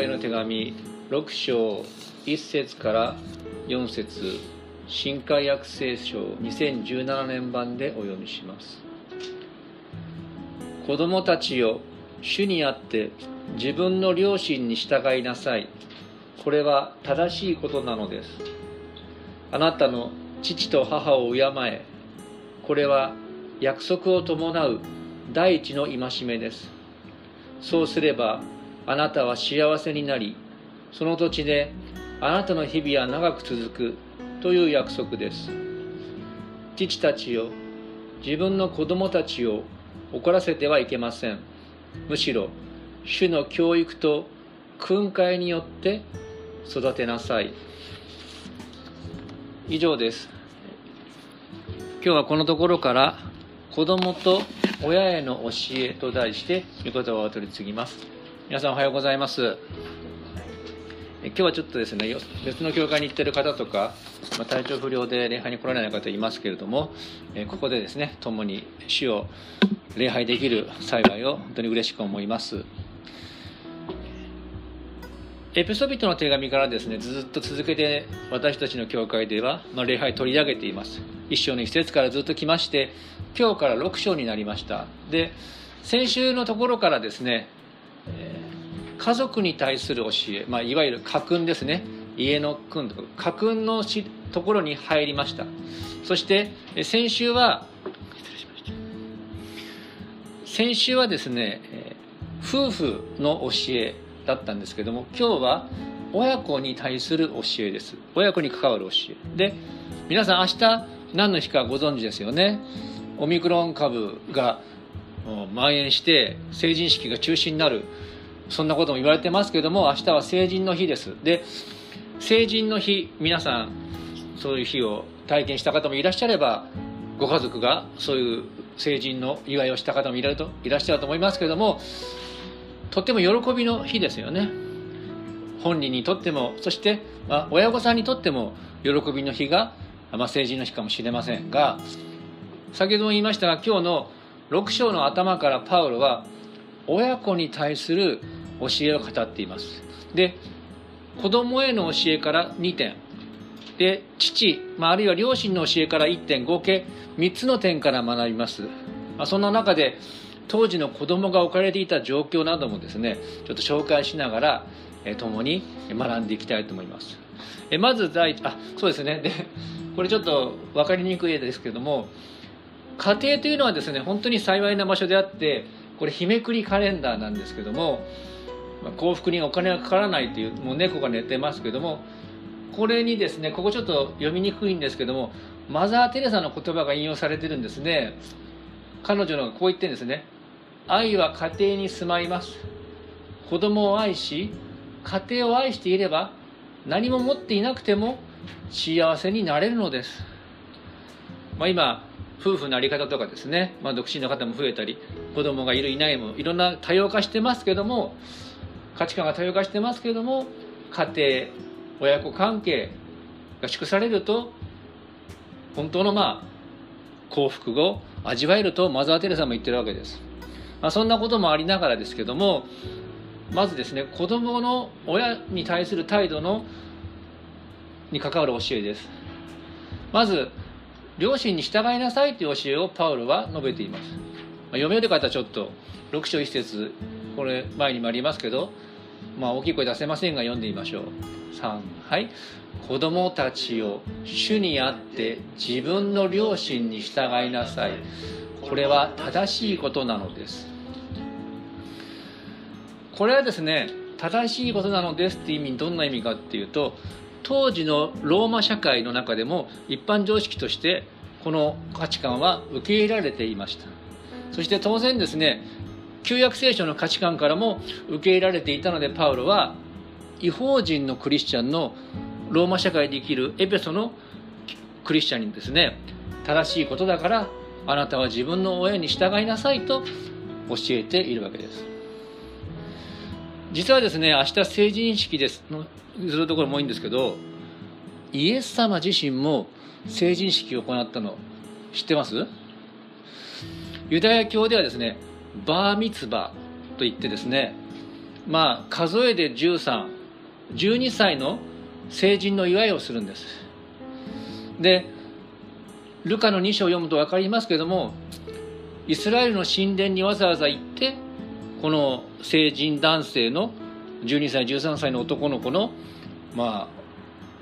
人への手紙6章1節から4節新海約聖書2017年版でお読みします。子供たちよ主にあって自分の両親に従いなさい。これは正しいことなのです。あなたの父と母を敬え。これは約束を伴う第一の戒めです。そうすればあなたは幸せになりその土地であなたの日々は長く続くという約束です。父たちよ自分の子供たちを怒らせてはいけません。むしろ主の教育と訓戒によって育てなさい。以上です。今日はこのところから子供と親への教えと題して御言葉を取り次ぎます。皆さんおはようございます。今日はちょっとですね別の教会に行ってる方とか、ま、体調不良で礼拝に来られない方いますけれどもここでですね共に主を礼拝できる幸いを本当に嬉しく思います。エピソビトの手紙からですねずっと続けて私たちの教会では、まあ、礼拝取り上げています。一章の一節からずっと来まして今日から6章になりました。で先週のところからですね、えー、家族に対する教え、まあ、いわゆる家訓ですね。家の訓とか家訓のところに入りました。そして先週は先週はですね夫婦の教えだったんですけども今日は親子に対する教えです。親子に関わる教え。で皆さん明日何の日かご存知ですよね。オミクロン株が蔓延して成人式が中止になる。そんなことも言われてますけども明日は成人の日です。で成人の日皆さんそういう日を体験した方もいらっしゃればご家族がそういう成人の祝いをした方もいらっしゃると思いますけどもとっても喜びの日ですよね。本人にとってもそして、まあ、親御さんにとっても喜びの日が、まあ、成人の日かもしれませんが先ほども言いましたが今日の6章の頭からパウロは親子に対する教えを語っています。で子供への教えから2点。で父、まあ、あるいは両親の教えから1点。合計3つの点から学びます、まあ、そんな中で当時の子供が置かれていた状況などもですねちょっと紹介しながら、え共に学んでいきたいと思います。えまず第一あそうですね。でこれちょっと分かりにくいですけども家庭というのはですね本当に幸いな場所であってこれ日めくりカレンダーなんですけども幸福にお金がかからないというもう猫が寝てますけどもこれにですねここちょっと読みにくいんですけどもマザー・テレサの言葉が引用されてるんですね。彼女のがこう言ってるんですね。愛は家庭に住まいます。子供を愛し家庭を愛していれば何も持っていなくても幸せになれるのです、まあ、今夫婦の在り方とかですね、まあ、独身の方も増えたり子供がいるいないもいろんな多様化してますけども価値観が多様化してますけれども家庭親子関係が祝されると本当のまあ幸福を味わえるとマザー・テレサも言ってるわけです。まあ、そんなこともありながらですけどもまずですね子供の親に対する態度のに関わる教えです。まず両親に従いなさいという教えをパウロは述べています、まあ、読める方はちょっと6章1節これ前にもありますけどまあ大きい声出せませんが読んでみましょう。3はい。子供たちを主にあって自分の両親に従いなさい。これは正しいことなのです。これはですね正しいことなのですって意味どんな意味かっていうと当時のローマ社会の中でも一般常識としてこの価値観は受け入れられていました。そして当然ですね旧約聖書の価値観からも受け入れられていたのでパウロは違法人のクリスチャンのローマ社会で生きるエペソのクリスチャンにですね。正しいことだからあなたは自分の親に従いなさいと教えているわけです。実はですね明日成人式ですのするところも多いんですけどイエス様自身も成人式を行ったの知ってます？ユダヤ教ではですねバーミツバといってですねまあ数えで1312歳の成人の祝いをするんです。でルカの2章を読むと分かりますけれどもイスラエルの神殿にわざわざ行ってこの成人男性の12歳13歳の男の子のまあ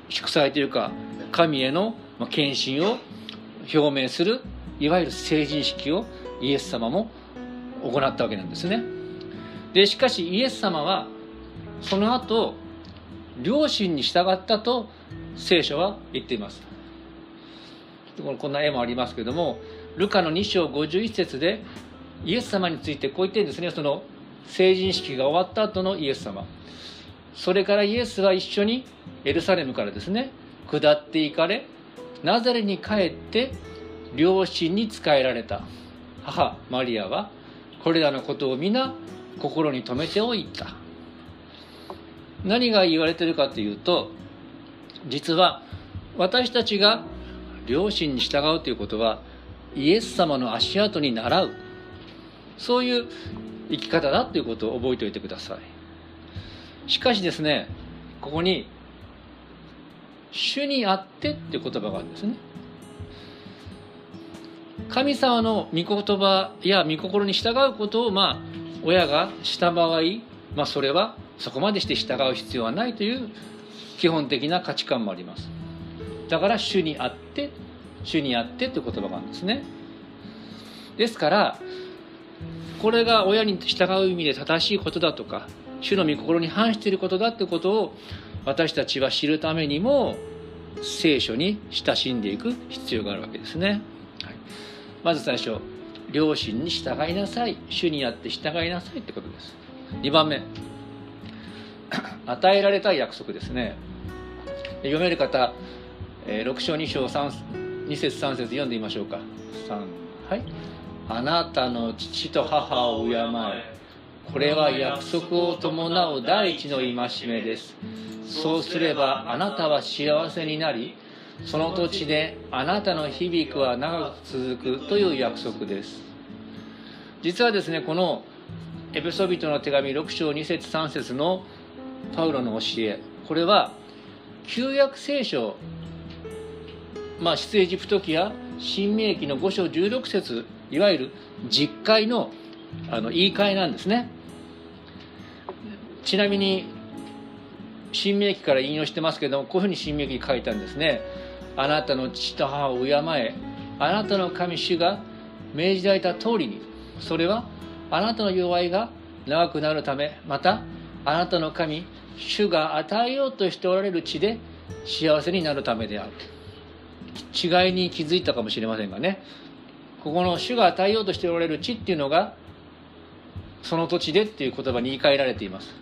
祝祭というか神への献身を表明するいわゆる成人式をイエス様も行ったわけなんですね。でしかしイエス様はその後両親に従ったと聖書は言っています。こんな絵もありますけどもルカの2章51節でイエス様についてこう言ってんですね。その成人式が終わった後のイエス様。それからイエスは一緒にエルサレムからですね下っていかれナザレに帰って両親に仕えられた。母マリアはこれらのことを皆心に留めておいた。何が言われてるかというと実は私たちが両親に従うということはイエス様の足跡に倣うそういう生き方だということを覚えておいてください。しかしですねここに「主にあって」って言葉があるんですね。神様の御言葉や御心に従うことをまあ親がした場合、まあ、それはそこまでして従う必要はないという基本的な価値観もあります。だから主にあって主にあってという言葉があるんですね。ですからこれが親に従う意味で正しいことだとか主の御心に反していることだということを私たちは知るためにも聖書に親しんでいく必要があるわけですね、まず最初両親に従いなさい。主にあって従いなさいってことです。2番目。与えられた約束ですね。読める方6章2章3 2節3節読んでみましょうか。3はい。あなたの父と母を敬えこれは約束を伴う第一の戒めです。そうすればあなたは幸せになりその土地であなたの響くは長く続くという約束です。実はですねこのエペソビトの手紙6章2節3節のパウロの教えこれは旧約聖書まあ出エジプト記や新明記の5章16節いわゆる実会のあの言い換えなんですね。ちなみに新明記から引用してますけどもこういうふうに新明記に書いたんですね。あなたの父と母を敬えあなたの神主が命じられた通りにそれはあなたの弱いが長くなるためまたあなたの神主が与えようとしておられる地で幸せになるためである。違いに気づいたかもしれませんがね。ここの主が与えようとしておられる地っていうのがその土地でっていう言葉に言い換えられています。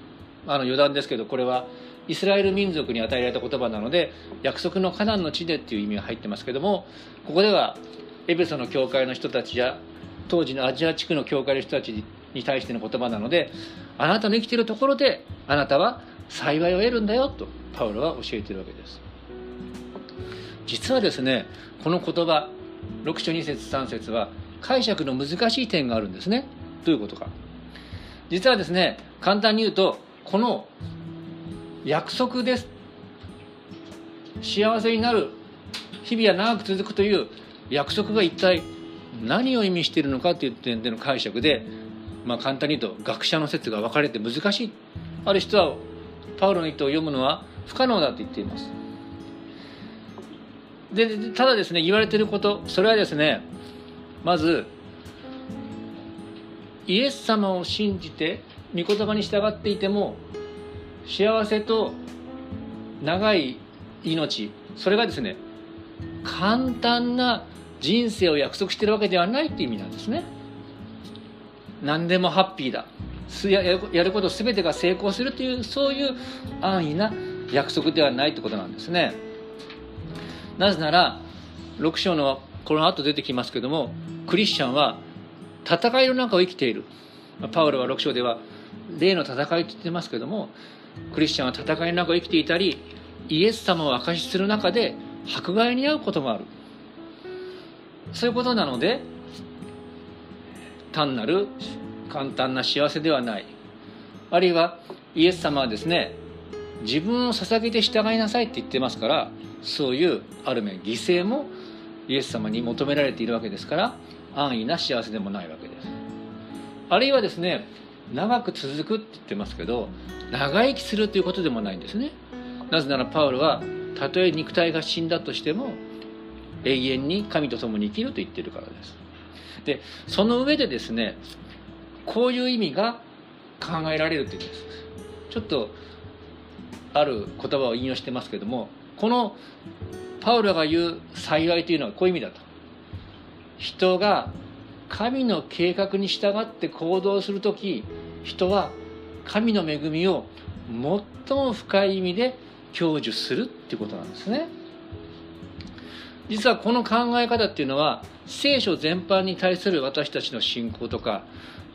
あの余談ですけどこれはイスラエル民族に与えられた言葉なので約束のカナンの地でっていう意味が入ってますけどもここではエペソの教会の人たちや当時のアジア地区の教会の人たちに対しての言葉なのであなたの生きているところであなたは幸いを得るんだよとパウロは教えているわけです。実はですねこの言葉6章2節3節は解釈の難しい点があるんですね。どういうことか。実はですね簡単に言うとこの約束です。幸せになる。日々は長く続くという約束が一体何を意味しているのかという点での解釈で、まあ、簡単に言うと学者の説が分かれて難しい。ある人はパウロの意図を読むのは不可能だと言っています。でただですね言われていることそれはですねまずイエス様を信じて御言葉に従っていても幸せと長い命。それがですね簡単な人生を約束してるわけではないっていう意味なんですね。何でもハッピーだ。やること全てが成功するというそういう安易な約束ではないってことなんですね。なぜなら6章のこの後出てきますけどもクリスチャンは戦いの中を生きている。パウロは6章では例の戦いと言ってますけどもクリスチャンは戦いの中を生きていたりイエス様を証しする中で迫害に遭うこともある。そういうことなので単なる簡単な幸せではない。あるいはイエス様はですね自分を捧げて従いなさいって言ってますからそういうある面犠牲もイエス様に求められているわけですから安易な幸せでもないわけです。あるいはですね長く続くって言ってますけど長生きするということでもないんですね。なぜならパウロはたとえ肉体が死んだとしても永遠に神と共に生きると言ってるからです。でその上でですねこういう意味が考えられるというんです。ちょっとある言葉を引用してますけどもこのパウロが言う幸いというのはこういう意味だと。人が神の計画に従って行動する時人は神の恵みを最も深い意味で享受するっていうことなんですね。実はこの考え方っていうのは聖書全般に対する私たちの信仰とか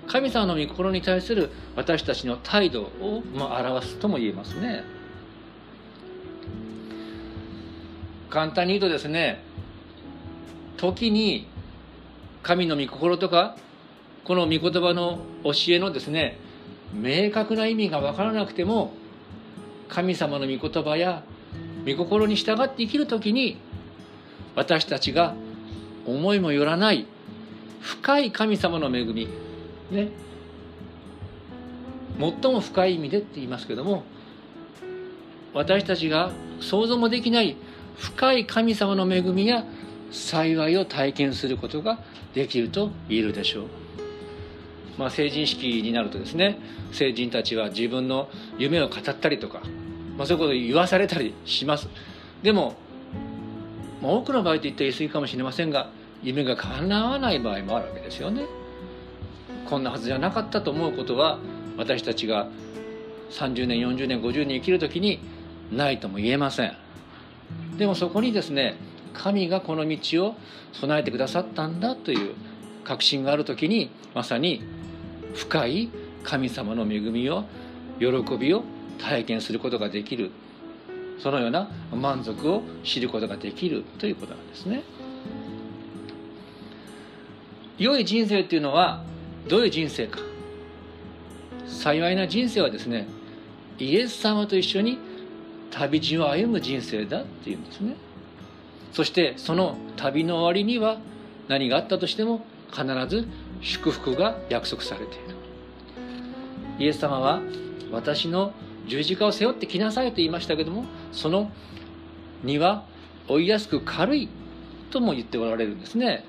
神様の御心に対する私たちの態度を表すとも言えますね。簡単に言うとですね時に神の御心とかこの御言葉の教えのですね明確な意味が分からなくても神様の御言葉や御心に従って生きる時に私たちが思いもよらない深い神様の恵みね。最も深い意味でって言いますけども私たちが想像もできない深い神様の恵みや幸いを体験することができると言えるでしょう。まあ、成人式になるとですね成人たちは自分の夢を語ったりとか、まあ、そういうことを言わされたりします。でも、まあ、多くの場合といったら言い過ぎかもしれませんが夢が叶わない場合もあるわけですよね。こんなはずじゃなかったと思うことは私たちが30年40年50年生きる時にないとも言えません。でもそこにですね神がこの道を備えてくださったんだという確信がある時にまさに深い神様の恵みを喜びを体験することができる。そのような満足を知ることができるということなんですね。良い人生っていうのはどういう人生か。幸いな人生はですねイエス様と一緒に旅路を歩む人生だっていうんですね。そしてその旅の終わりには何があったとしても必ず祝福が約束されている。イエス様は私の十字架を背負ってきなさいと言いましたけどもその荷は追いやすく軽いとも言っておられるんですね。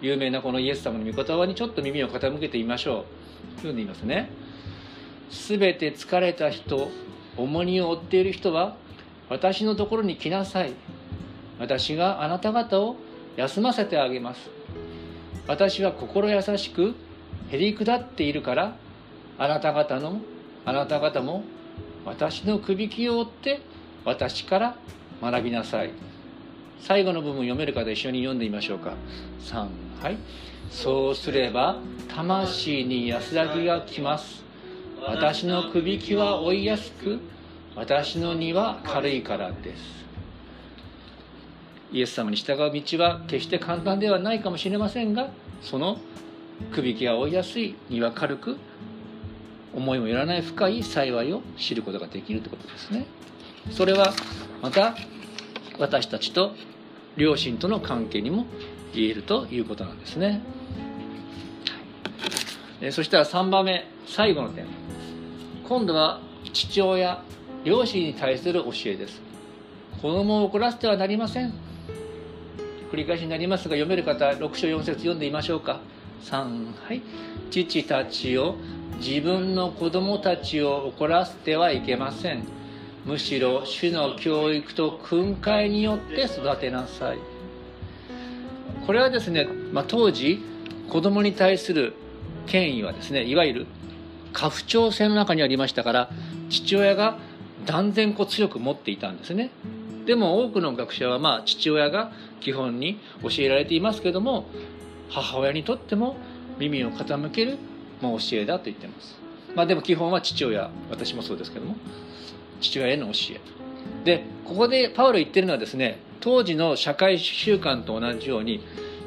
有名なこのイエス様の御言葉にちょっと耳を傾けてみましょう。というふうに言いますね。すべて疲れた人重荷を負っている人は私のところに来なさい。私があなた方を休ませてあげます。私は心優しくへりくだっているからあなた方のあなた方も私のくびきを追って私から学びなさい。最後の部分読める方一緒に読んでみましょうか。3はい。そうすれば魂に安らぎが来ます。私のくびきは追いやすく私の荷は軽いからです。イエス様に従う道は決して簡単ではないかもしれませんがそのくびきが追いやすいには軽く思いもよらない深い幸いを知ることができるということですね。それはまた私たちと両親との関係にも言えるということなんですね。そしたら3番目最後の点。今度は父親両親に対する教えです。子供を怒らせてはなりません。繰り返しになりますが読める方6章4節読んでみましょうか。3はい。父たちを自分の子供たちを怒らせてはいけません。むしろ主の教育と訓戒によって育てなさい。これはですね、まあ、当時子供に対する権威はですねいわゆる家父長制の中にありましたから父親が断然こう強く持っていたんですね。でも多くの学者はまあ父親が基本に教えられていますけども母親にとっても耳を傾ける、まあ、教えだと言ってます。まあでも基本は父親私もそうですけども父親への教え。でここでパウロ言ってるのはですね当時の社会習慣と同じように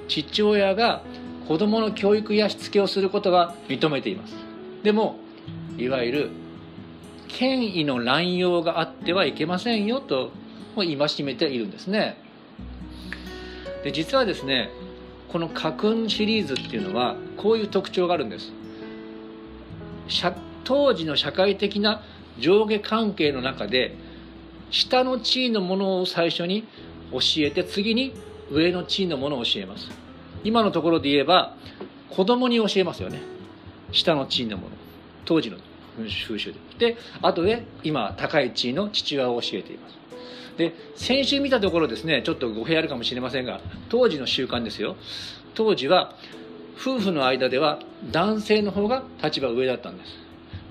父親が子供の教育やしつけをすることは認めています。でもいわゆる権威の乱用があってはいけませんよと戒めているんですね。で実はですねこの家訓シリーズっていうのはこういう特徴があるんです。当時の社会的な上下関係の中で下の地位のものを最初に教えて次に上の地位のものを教えます。今のところで言えば子供に教えますよね。下の地位のもの。当時の風習で。で後で今高い地位の父親を教えています。で先週見たところですねちょっと語弊あるかもしれませんが当時の習慣ですよ。当時は夫婦の間では男性の方が立場上だったんです。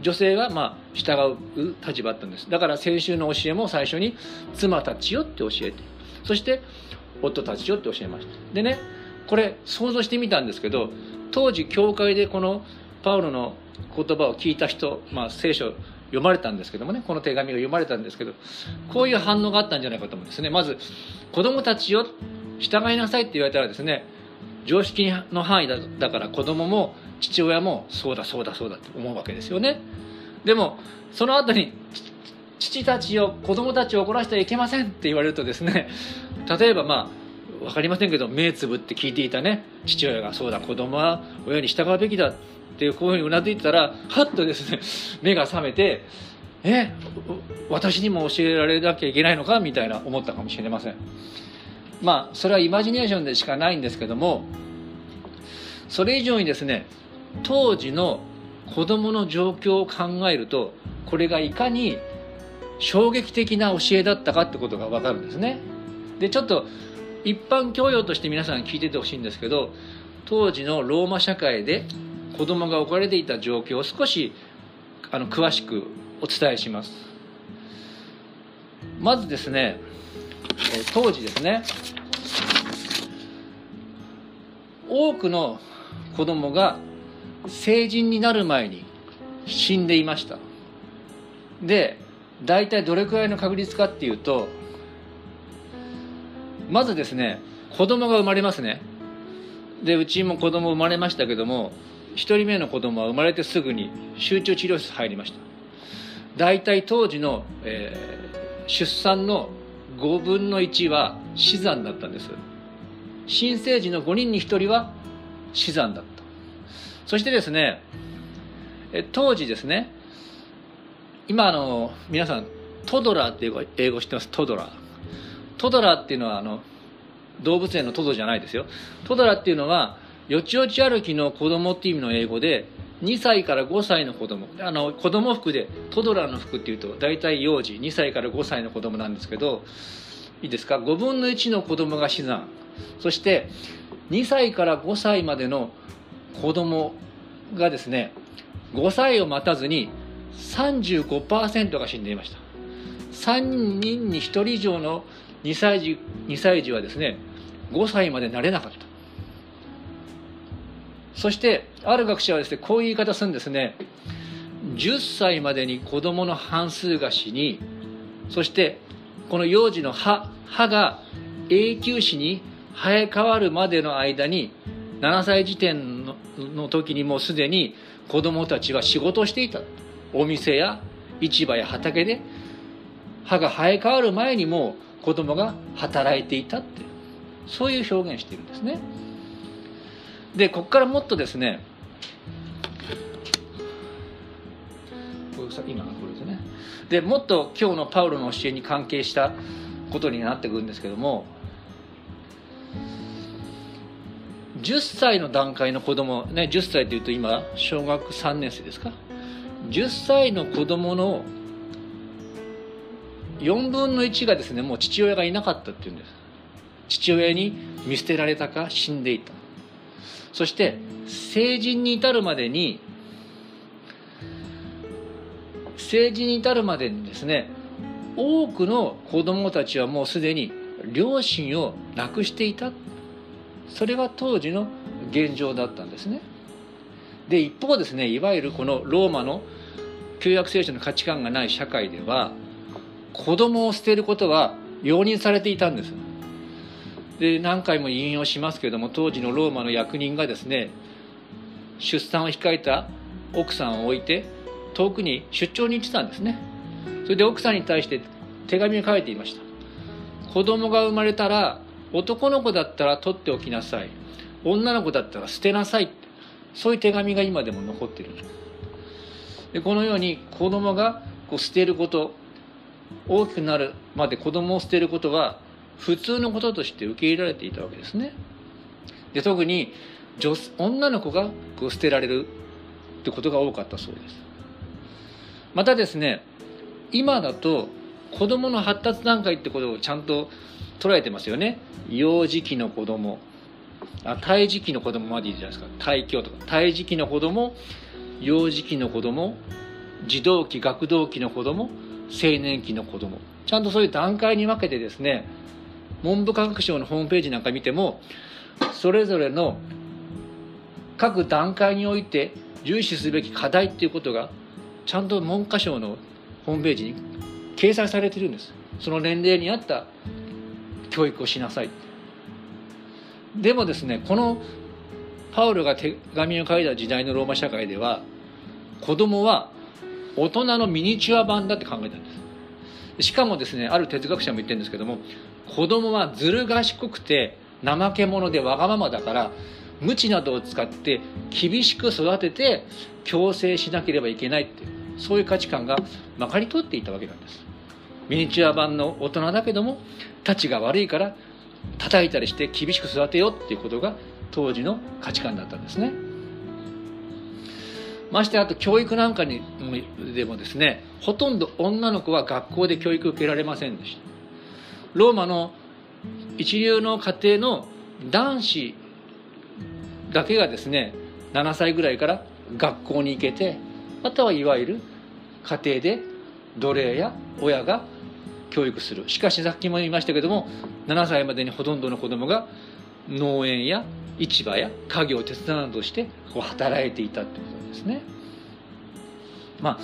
女性がまあ従う立場だったんです。だから先週の教えも最初に妻たちよって教えてそして夫たちよって教えました。でねこれ想像してみたんですけど当時教会でこのパウロの言葉を聞いた人、まあ、聖書読まれたんですけどもねこの手紙が読まれたんですけどこういう反応があったんじゃないかと思うんですね。まず子供たちよ従いなさいって言われたらですね常識の範囲だだから子供も父親もそうだそうだそうだと思うわけですよね。でもその後に父たちを子供たちを怒らせてはいけませんって言われるとですね例えばまあ分かりませんけど目つぶって聞いていたね父親がそうだ子供は親に従うべきだってこういうふうにうなずいてたらはっとですね目が覚めてえ私にも教えられなきゃいけないのか？みたいな思ったかもしれません。まあそれはイマジネーションでしかないんですけどもそれ以上にですね当時の子供の状況を考えるとこれがいかに衝撃的な教えだったかってことが分かるんですね。でちょっと一般教養として皆さん聞いててほしいんですけど当時のローマ社会で子供が置かれていた状況を少しあの詳しくお伝えします。まずですね当時ですね多くの子供が成人になる前に死んでいました。で大体どれくらいの確率かっていうとまずですね子供が生まれますね。でうちも子供生まれましたけども1人目の子供は生まれてすぐに集中治療室入りました。大体当時の、えー、出産の5分の1は死産だったんです。新生児の5人に1人は死産だった。そしてですね当時ですね今あの皆さんトドラっていう英語知ってます？トドラ。トドラっていうのはあの動物園のトドじゃないですよ。トドラっていうのはよちよち歩きの子供っていう意味の英語で2歳から5歳の子供。あの子供服でトドラの服っていうと大体幼児2歳から5歳の子供なんですけどいいですか？5分の1の子供が死産。そして2歳から5歳までの子供がですね5歳を待たずに35%が死んでいました。3人に1人以上の2歳児 ,2 歳児はですね5歳までなれなかった。そしてある学者はですねこういう言い方するんですね。10歳までに子供の半数が死にそしてこの幼児の歯歯が永久歯に生え変わるまでの間に7歳時点の時にもうすでに子供たちは仕事をしていた。お店や市場や畑で歯が生え変わる前にもう子供が働いていたって。そういう表現しているんですね。でここからもっとですね今これですね。でもっと今日のパウロの教えに関係したことになってくるんですけども10歳の段階の子供ね10歳というと今小学3年生ですか？10歳の子供の4分の1がですねもう父親がいなかったっていうんです。父親に見捨てられたか死んでいた。そして成人に至るまでに成人に至るまでにですね多くの子供たちはもうすでに両親を亡くしていた。それが当時の現状だったんですね。で一方ですねいわゆるこのローマの旧約聖書の価値観がない社会では子供を捨てることは容認されていたんです。で何回も引用しますけれども当時のローマの役人がですね出産を控えた奥さんを置いて遠くに出張に行ってたんですね。それで奥さんに対して手紙を書いていました。子供が生まれたら男の子だったら取っておきなさい。女の子だったら捨てなさい。そういう手紙が今でも残ってる。でこのように子供がこう捨てること大きくなるまで子供を捨てることは普通のこととして受け入れられていたわけですね。で特に女女の子がこう捨てられるってことが多かったそうです。またですね今だと子供の発達段階ってことをちゃんと捉えてますよね。幼児期の子供。あ胎児期の子供までいいじゃないですか。胎教とか。胎児期の子供幼児期の子供児童期学童期の子供青年期の子供。ちゃんとそういう段階に分けてですね文部科学省のホームページなんか見てもそれぞれの各段階において重視すべき課題っていうことがちゃんと文科省のホームページに掲載されてるんです。その年齢に合った教育をしなさい。でもですねこのパウロが手紙を書いた時代のローマ社会では子供は大人のミニチュア版だって考えたんです。しかもですねある哲学者も言ってるんですけども子供はずる賢くて怠け者でわがままだから鞭などを使って厳しく育てて強制しなければいけないってそういう価値観がまかり通っていたわけなんです。ミニチュア版の大人だけどもたちが悪いから叩いたりして厳しく育てようっていうことが当時の価値観だったんですね。ましてあと教育なんかにでもですねほとんど女の子は学校で教育受けられませんでした。ローマの一流の家庭の男子だけがですね7歳ぐらいから学校に行けてあとはいわゆる家庭で奴隷や親が教育するしかしさっきも言いましたけども7歳までにほとんどの子供が農園や市場や家業を手伝うなどしてこう働いていたってことですね。まあ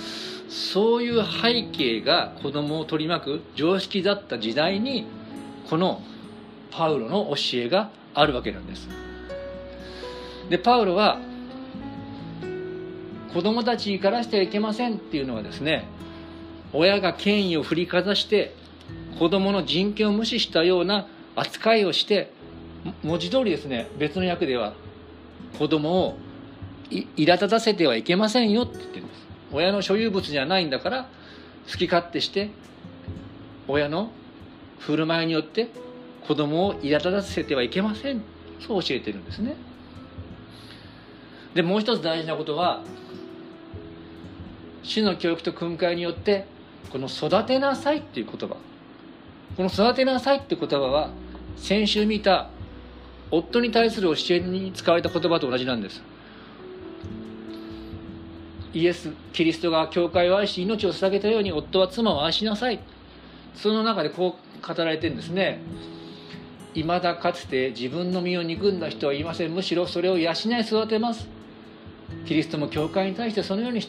そういう背景が子供を取り巻く常識だった時代にこのパウロの教えがあるわけなんです。でパウロは子供たちからしてはいけませんっていうのはですね親が権威を振りかざして子供の人権を無視したような扱いをして文字通りですね別の役では子供を苛立たせてはいけませんよって言ってるんです親の所有物じゃないんだから好き勝手して親の振る舞いによって子供を苛立たせてはいけません。そう教えてるんですね。でもう一つ大事なことは主の教育と訓戒によってこの「育てなさい」っていう言葉。この「育てなさい」って言葉は先週見た夫に対する教えに使われた言葉と同じなんです。イエス・キリストが教会を愛し命を捧げたように夫は妻を愛しなさい。その中でこう語られてるんですね。いまだかつて自分の身を憎んだ人はいません。むしろそれを養い育てます。キリストも教会に対してそのように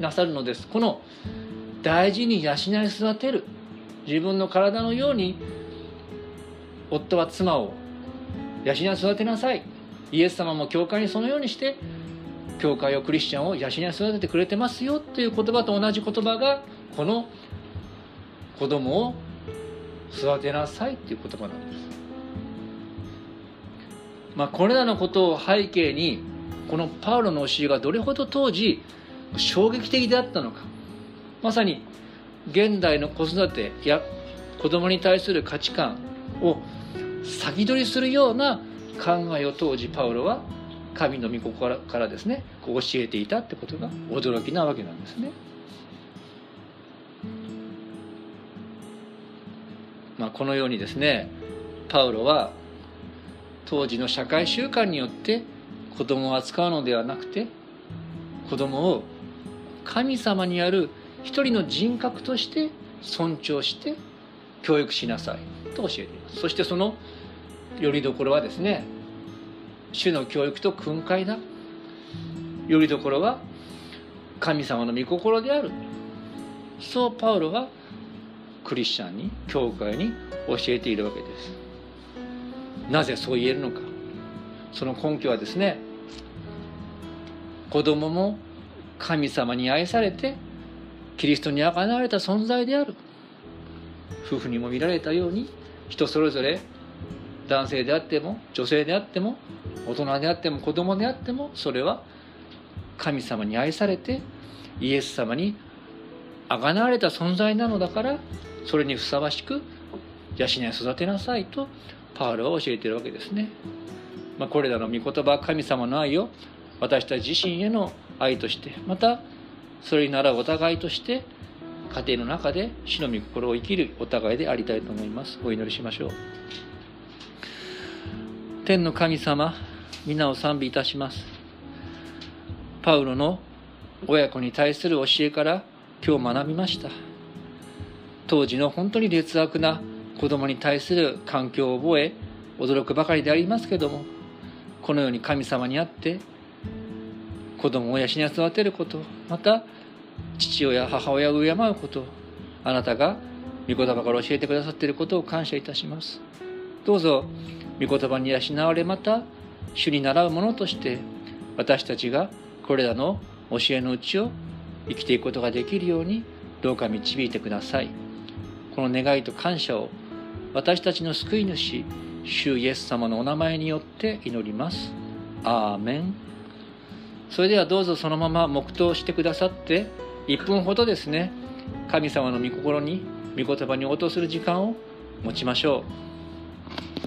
なさるのです。この大事に養い育てる。自分の体のように夫は妻を養い育てなさい。イエス様も教会にそのようにして教会をクリスチャンを養い育ててくれてますよという言葉と同じ言葉がこの子供を育てなさいっていう言葉なんです。まあ、これらのことを背景にこのパウロの教えがどれほど当時衝撃的であったのかまさに現代の子育てや子供に対する価値観を先取りするような考えを当時パウロは神の御心からですねこう教えていたってことが驚きなわけなんですね。まあ、このようにですねパウロは当時の社会習慣によって子供を扱うのではなくて子供を神様にある一人の人格として尊重して教育しなさいと教えていますそしてそのよりどころはですね主の教育と訓戒だ。よりどころは神様の御心である。そうパウロはクリスチャンに教会に教えているわけです。なぜそう言えるのか。その根拠はですね子供も神様に愛されてキリストにあがなわれた存在である。夫婦にも見られたように人それぞれ男性であっても女性であっても大人であっても子供であってもそれは神様に愛されてイエス様にあがなわれた存在なのだからそれにふさわしく養い育てなさいとパウロは教えているわけですね。まあ、これらの御言葉神様の愛を私たち自身への愛としてまたそれに倣うお互いとして家庭の中で死の御心を生きるお互いでありたいと思いますお祈りしましょう天の神様皆を賛美いたします。パウロの親子に対する教えから今日学びました。当時の本当に劣悪な子供に対する環境を覚え驚くばかりでありますけどもこのように神様にあって子供を養い育てることまた父親母親を敬うことあなたが御言葉から教えてくださっていることを感謝いたします。どうぞ御言葉に養われまた主に習うものとして私たちがこれらの教えのうちを生きていくことができるようにどうか導いてください。この願いと感謝を私たちの救い主主イエス様のお名前によって祈ります。アーメン。それではどうぞそのまま黙祷してくださって1分ほどですね神様の御心に御言葉に応答する時間を持ちましょう。